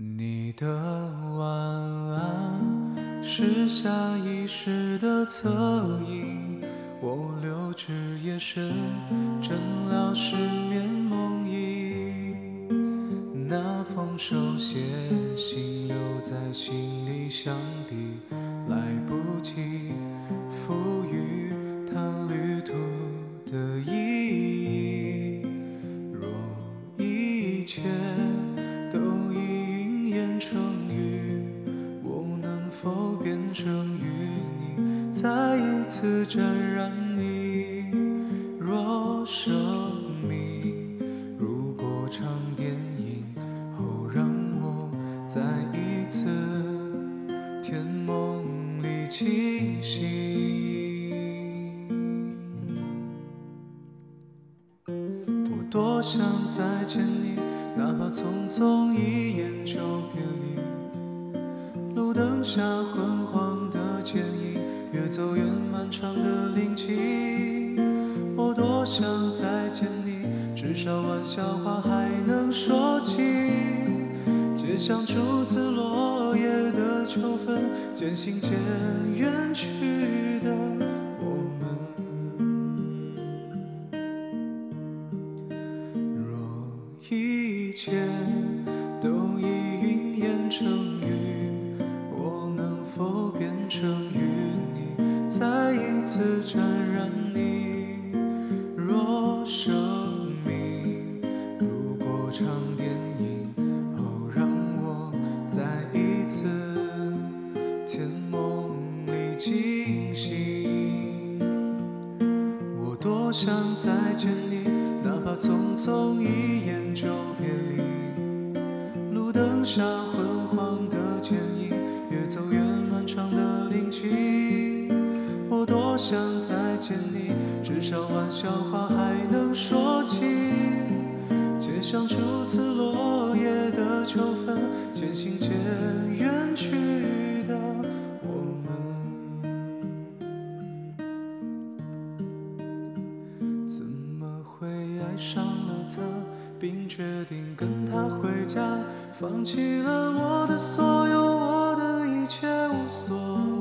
你的晚安是下意识的侧影，我留至夜深，诊疗失眠梦呓。那封手写信留在心里，想必次沾染你？若生命如果场电影后，让我再一次甜梦里清醒。我多想再见你，哪怕匆匆一眼就别离。路灯下昏，走远漫长的林径。我多想再见你，至少玩笑话还能说起。街巷初次落叶的秋分，渐行渐远去的我们。若一切沾染你？若生命如果场电影后，让我再一次甜梦里惊醒。我多想再见你，哪怕匆匆一眼就别离。路灯下昏黄的剪影，越走越漫长的林径。我多想再见你，至少玩笑话还能说起。街巷初次落叶的秋分，渐行渐远去的我们。怎么会爱上了他，并决定跟他回家？放弃了我的所有，我的一切无所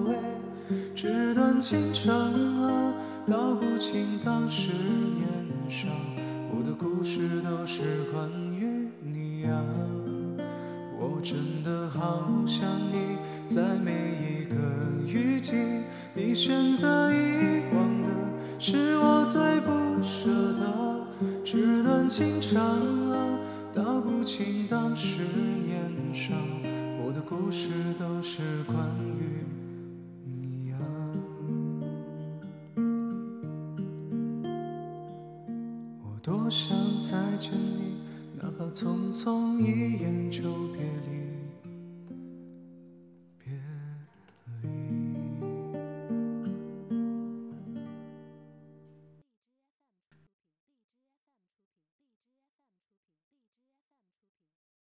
谓。纸短情长啊，道不清当时年少。我的故事都是关于你啊，我真的好想你，在每一个雨季，你选择遗忘的是我最不舍的。纸短情长啊，道不清当时年少。我的故事都是关于多想再见你，哪怕匆匆一眼就别离。